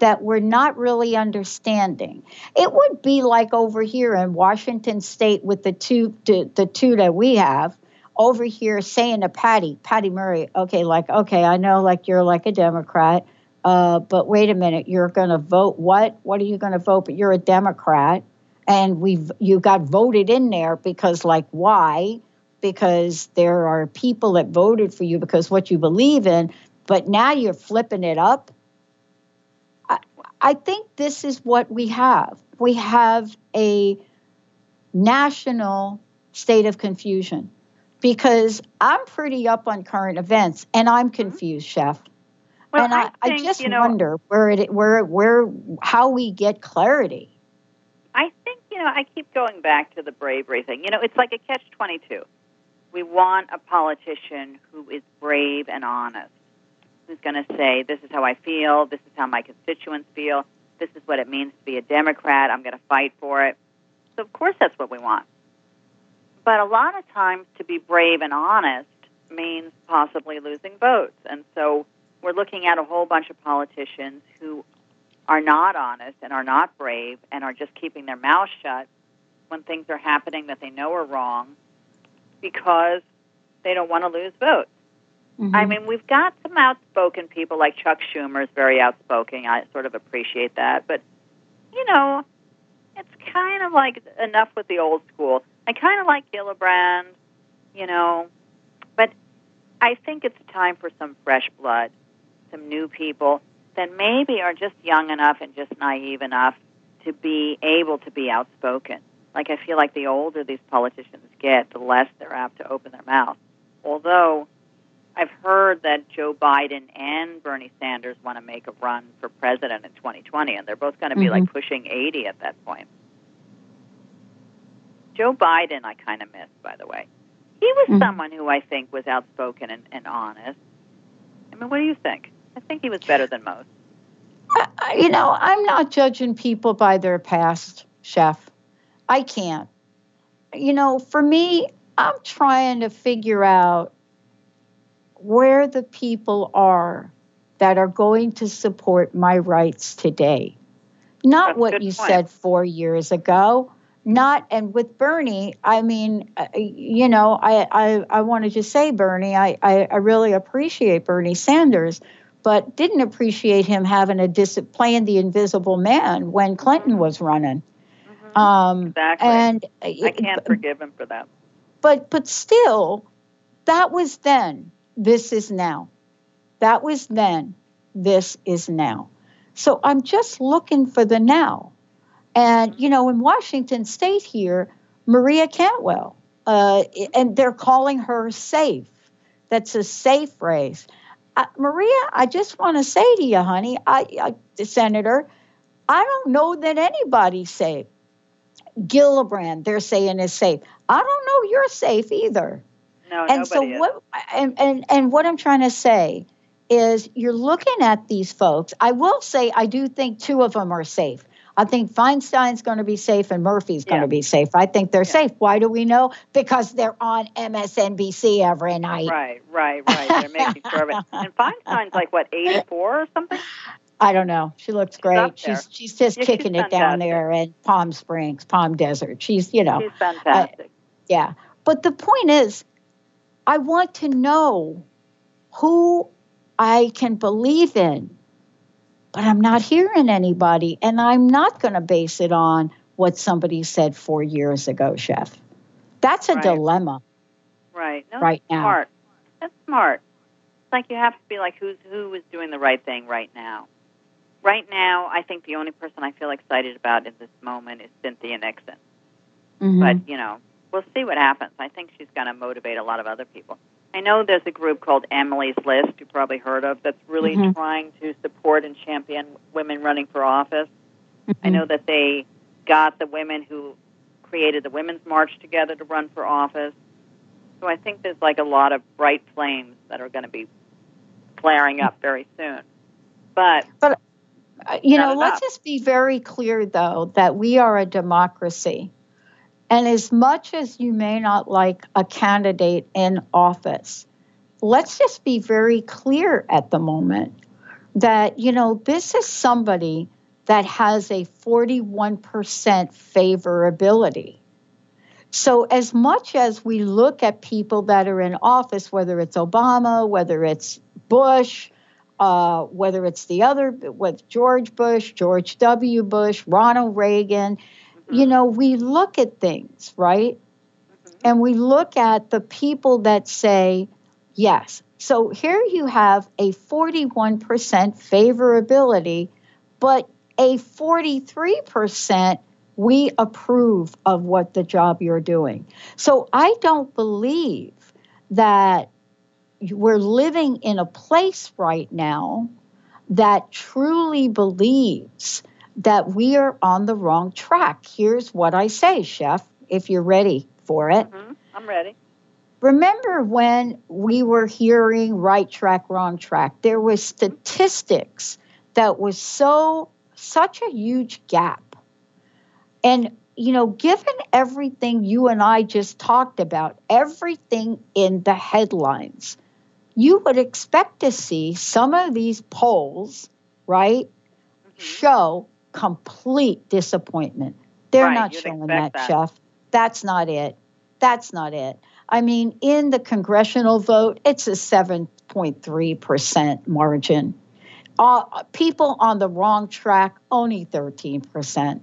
[SPEAKER 3] That we're not really understanding. It would be like over here in Washington State with the two the, the two that we have over here saying to Patty, Patty Murray, okay, like, okay, I know like you're like a Democrat, uh, but wait a minute, you're going to vote what? What are you going to vote? But you're a Democrat, and we've you got voted in there because like why? Because there are people that voted for you because what you believe in, but now you're flipping it up. I, I think this is what we have. We have a national state of confusion because I'm pretty up on current events and I'm mm-hmm. confused, Chef.
[SPEAKER 4] Well,
[SPEAKER 3] and I,
[SPEAKER 4] I
[SPEAKER 3] I,
[SPEAKER 4] think,
[SPEAKER 3] just
[SPEAKER 4] you know-
[SPEAKER 3] wonder where it where where how we get clarity.
[SPEAKER 4] I think, know, I keep going back to the bravery thing. You know, it's like a catch 22. We want a politician who is brave and honest, who's going to say, this is how I feel, this is how my constituents feel, this is what it means to be a Democrat, I'm going to fight for it. So, of course, that's what we want. But a lot of times, to be brave and honest means possibly losing votes. And so, we're looking at a whole bunch of politicians who are not honest and are not brave and are just keeping their mouth shut when things are happening that they know are wrong because they don't want to lose votes. Mm-hmm. I mean, we've got some outspoken people like Chuck Schumer is very outspoken. I sort of appreciate that. But, you know, it's kind of like enough with the old school. I kind of like Gillibrand, you know, but I think it's time for some fresh blood, some new people that maybe are just young enough and just naive enough to be able to be outspoken. Like I feel like the older these politicians get, the less they're apt to open their mouth. Although I've heard that Joe Biden and Bernie Sanders want to make a run for president in 2020, and they're both going to be like mm-hmm. pushing 80 at that point. Joe Biden, I kind of missed, by the way. He was mm-hmm. someone who I think was outspoken and, and honest. I mean, what do you think? I think he was better than most.
[SPEAKER 3] I- you know, I'm not judging people by their past, chef. I can't. You know, for me, I'm trying to figure out where the people are that are going to support my rights today. Not
[SPEAKER 4] That's
[SPEAKER 3] what you
[SPEAKER 4] point.
[SPEAKER 3] said four years ago. Not and with Bernie, I mean, uh, you know, I I, I want to just say, Bernie, I, I I really appreciate Bernie Sanders, but didn't appreciate him having a dis- playing the invisible man when Clinton was running. Um,
[SPEAKER 4] Exactly.
[SPEAKER 3] And
[SPEAKER 4] I can't forgive him for that.
[SPEAKER 3] but but still, that was then. This is now. That was then. This is now. So I'm just looking for the now. And you know, in Washington State here, Maria Cantwell, uh, and they're calling her safe. That's a safe race. Uh, Maria, I just want to say to you, honey, I, I, the senator, I don't know that anybody's safe. Gillibrand, they're saying is safe. I don't know you're safe either.
[SPEAKER 4] No,
[SPEAKER 3] and so
[SPEAKER 4] is.
[SPEAKER 3] what and, and and what I'm trying to say is you're looking at these folks. I will say I do think two of them are safe. I think Feinstein's going to be safe and Murphy's going
[SPEAKER 4] Yeah.
[SPEAKER 3] to be safe. I think they're safe. Why do we know? Because they're on MSNBC every night.
[SPEAKER 4] Right, right, right. They're making sure of it. And Feinstein's like what, 84 or something?
[SPEAKER 3] I don't know. She looks great. She's she's just
[SPEAKER 4] Yeah,
[SPEAKER 3] kicking it down there in Palm Springs, Palm Desert. She's you know
[SPEAKER 4] She's uh, fantastic.
[SPEAKER 3] Yeah. But the point is, I want to know who I can believe in, but I'm not hearing anybody. And I'm not going to base it on what somebody said four years ago, Chef. That's a
[SPEAKER 4] Right.
[SPEAKER 3] dilemma.
[SPEAKER 4] right. No,
[SPEAKER 3] right
[SPEAKER 4] that's
[SPEAKER 3] now.
[SPEAKER 4] Smart. That's smart. It's like you have to be like, who's who is doing the right thing right now? Right now, I think the only person I feel excited about in this moment is Cynthia Nixon.
[SPEAKER 3] Mhm.
[SPEAKER 4] But, you know, we'll see what happens. I think she's going to motivate a lot of other people. I know there's a group called Emily's List, you've probably heard of, that's really
[SPEAKER 3] Mhm.
[SPEAKER 4] trying to support and champion women running for office. I
[SPEAKER 3] Mm-hmm.
[SPEAKER 4] know that they got the women who created the Women's March together to run for office. So I think there's like a lot of bright flames that are going to be flaring up very soon. But
[SPEAKER 3] Uh, you know, let's just be very clear, though, that we are a democracy. And as much as you may not like a candidate in office, let's just be very clear at the moment that, you know, this is somebody that has a 41% favorability. So, as much as we look at people that are in office, whether it's Obama, whether it's Bush, uh, whether it's the other with George Bush, George W. Bush, Ronald Reagan, you know, we look at things, right? Mm-hmm. And we look at the people that say yes. So here you have a 41% favorability, but a 43% we approve of what the job you're doing. So I don't believe that we're living in a place right now that truly believes that we are on the wrong track. Here's what I say, Chef, if you're ready for it.
[SPEAKER 4] mhm, I'm ready.
[SPEAKER 3] Remember when we were hearing right track, wrong track? There was statistics that was so such a huge gap. And you know, given everything you and I just talked about, everything in the headlines, you would expect to see some of these polls, right, show complete disappointment. They're
[SPEAKER 4] Right,
[SPEAKER 3] not showing that,
[SPEAKER 4] that.
[SPEAKER 3] Chef. That's not it. That's not it. I mean, in the congressional vote, it's a 7.3% margin. Uh, people on the wrong track, only 13%.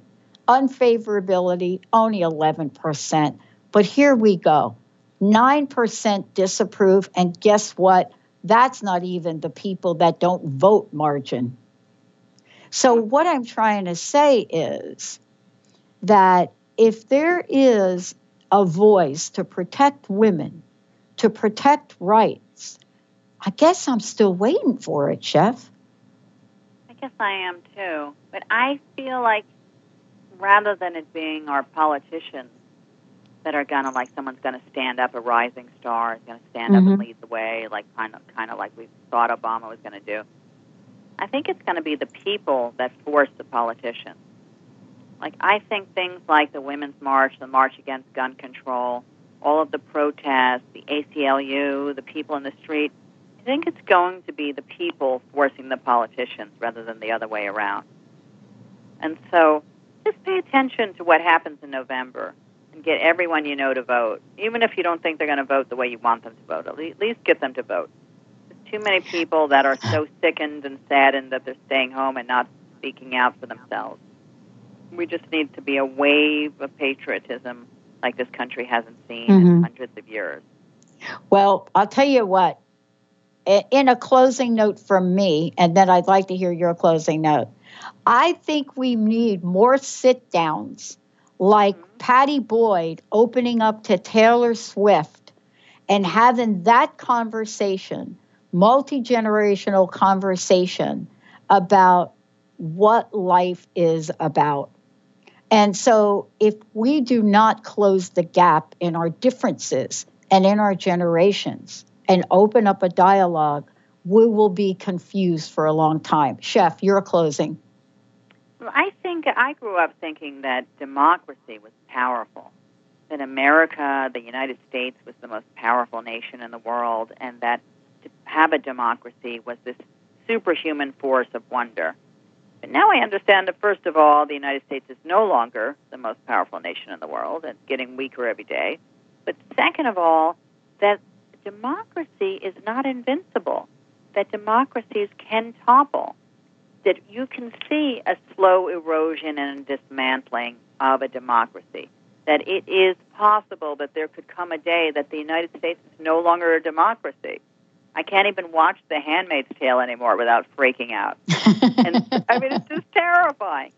[SPEAKER 3] Unfavorability, only 11%. But here we go 9% disapprove. And guess what? That's not even the people that don't vote margin. So, what I'm trying to say is that if there is a voice to protect women, to protect rights, I guess I'm still waiting for it, Chef.
[SPEAKER 4] I guess I am too. But I feel like rather than it being our politicians that are gonna like someone's gonna stand up, a rising star is gonna stand up and
[SPEAKER 3] Mhm.
[SPEAKER 4] lead the way, like kind of kind of like we thought Obama was gonna do. I think it's gonna be the people that force the politicians. Like I think things like the Women's March, the March Against Gun Control, all of the protests, the ACLU, the people in the street. I think it's going to be the people forcing the politicians rather than the other way around. And so just pay attention to what happens in November and get everyone you know to vote. Even if you don't think they're going to vote the way you want them to vote, at least get them to vote. Too many people that are so sickened and saddened that they're staying home and not speaking out for themselves. We just need to be a wave of patriotism like this country hasn't seen in
[SPEAKER 3] Mhm.
[SPEAKER 4] hundreds of years.
[SPEAKER 3] Well, I'll tell you what, in a closing note from me, and then I'd like to hear your closing note. I think we need more sit downs like Patty Boyd opening up to Taylor Swift and having that conversation, multi generational conversation about what life is about. And so, if we do not close the gap in our differences and in our generations and open up a dialogue, we will be confused for a long time. Chef, you're closing.
[SPEAKER 4] Well, I think I grew up thinking that democracy was powerful, that America, the United States, was the most powerful nation in the world, and that have a democracy was this superhuman force of wonder. But now I understand that, first of all, the United States is no longer the most powerful nation in the world and getting weaker every day. But second of all, that democracy is not invincible, that democracies can topple that you can see a slow erosion and dismantling of a democracy. That it is possible that there could come a day that the United States is no longer a democracy. I can't even watch The Handmaid's Tale anymore without freaking out. and I mean, it's just terrifying.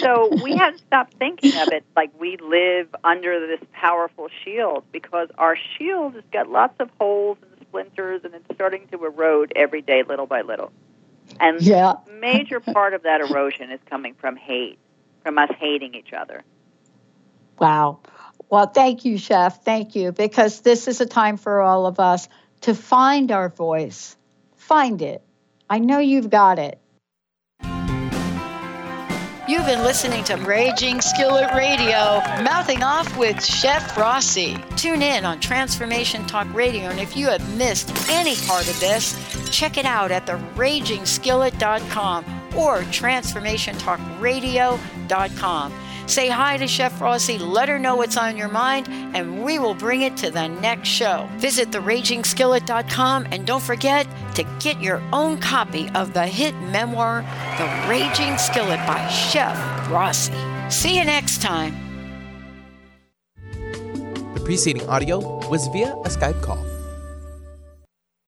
[SPEAKER 4] So we have to stop thinking of it like we live under this powerful shield because our shield has got lots of holes and splinters and it's starting to erode every day, little by little. And
[SPEAKER 3] yeah.
[SPEAKER 4] major part of that erosion is coming from hate, from us hating each other.
[SPEAKER 3] Wow. Well, thank you, Chef. Thank you, because this is a time for all of us to find our voice. Find it. I know you've got it.
[SPEAKER 2] You've been listening to Raging Skillet Radio, mouthing off with Chef Rossi. Tune in on Transformation Talk Radio, and if you have missed any part of this, check it out at theragingskillet.com or transformationtalkradio.com. Say hi to Chef Rossi, let her know what's on your mind, and we will bring it to the next show. Visit theragingskillet.com and don't forget to get your own copy of the hit memoir, The Raging Skillet by Chef Rossi. See you next time.
[SPEAKER 1] The preceding audio was via a Skype call.